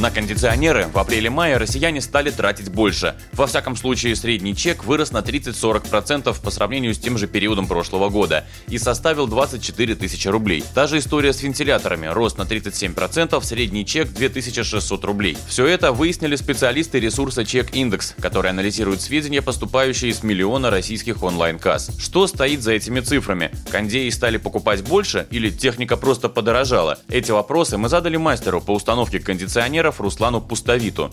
На кондиционеры в апреле-мае россияне стали тратить больше. Во всяком случае, средний чек вырос на 30-40% по сравнению с тем же периодом прошлого года и составил 24 тысячи рублей. Та же история с вентиляторами. Рост на 37%, средний чек 2600 рублей. Все это выяснили специалисты ресурса Чек Индекс, который анализирует сведения, поступающие из миллиона российских онлайн-касс. Что стоит за этими цифрами? Кондеи стали покупать больше или техника просто подорожала? Эти вопросы мы задали мастеру по установке кондиционеров инженеров Руслану Пустовиту.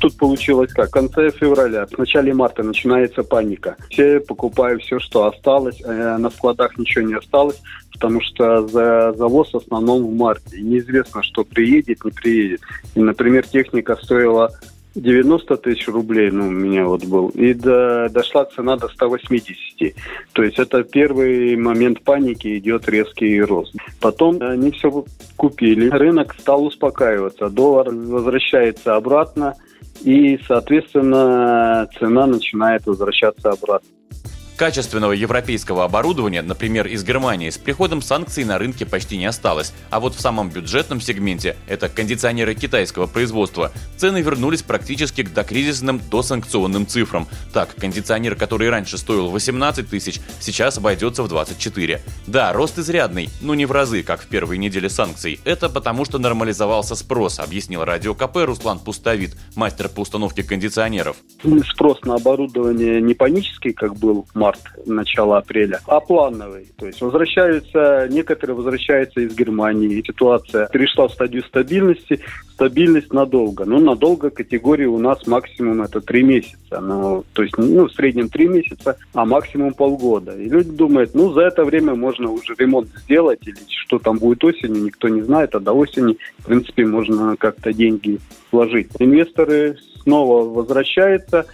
Тут получилось как? В конце февраля, в начале марта начинается паника. Все покупают все, что осталось, а на складах ничего не осталось, потому что за завоз в основном в марте. И неизвестно, что приедет, не приедет. И, например, техника стоила 90 тысяч рублей, ну, у меня вот был, и до, дошла цена до 180. То есть это первый момент паники, идет резкий рост. Потом они все купили, рынок стал успокаиваться, доллар возвращается обратно, и, соответственно, цена начинает возвращаться обратно. Качественного европейского оборудования, например, из Германии, с приходом санкций на рынке почти не осталось. А вот в самом бюджетном сегменте, это кондиционеры китайского производства, цены вернулись практически к докризисным досанкционным цифрам. Так, кондиционер, который раньше стоил 18 тысяч, сейчас обойдется в 24. Да, рост изрядный, но не в разы, как в первые недели санкций. Это потому, что нормализовался спрос, объяснил радио КП Руслан Пустовит, мастер по установке кондиционеров. Спрос на оборудование не панический, как был март, начало апреля, а плановый. То есть возвращаются, некоторые возвращаются из Германии. И ситуация перешла в стадию стабильности, стабильность надолго. Ну, надолго категории у нас максимум это три месяца. Ну, то есть, ну, в среднем три месяца, а максимум полгода. И люди думают, ну, за это время можно уже ремонт сделать, или что там будет осенью, никто не знает, а до осени, в принципе, можно как-то деньги вложить. Инвесторы снова возвращаются,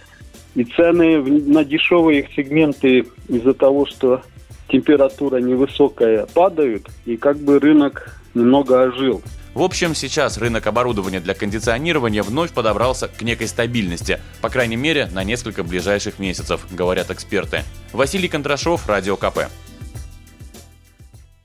и цены на дешевые их сегменты из-за того, что температура невысокая, падают, и как бы рынок немного ожил. В общем, сейчас рынок оборудования для кондиционирования вновь подобрался к некой стабильности, по крайней мере, на несколько ближайших месяцев, говорят эксперты. Василий Контрашов, Радио КП.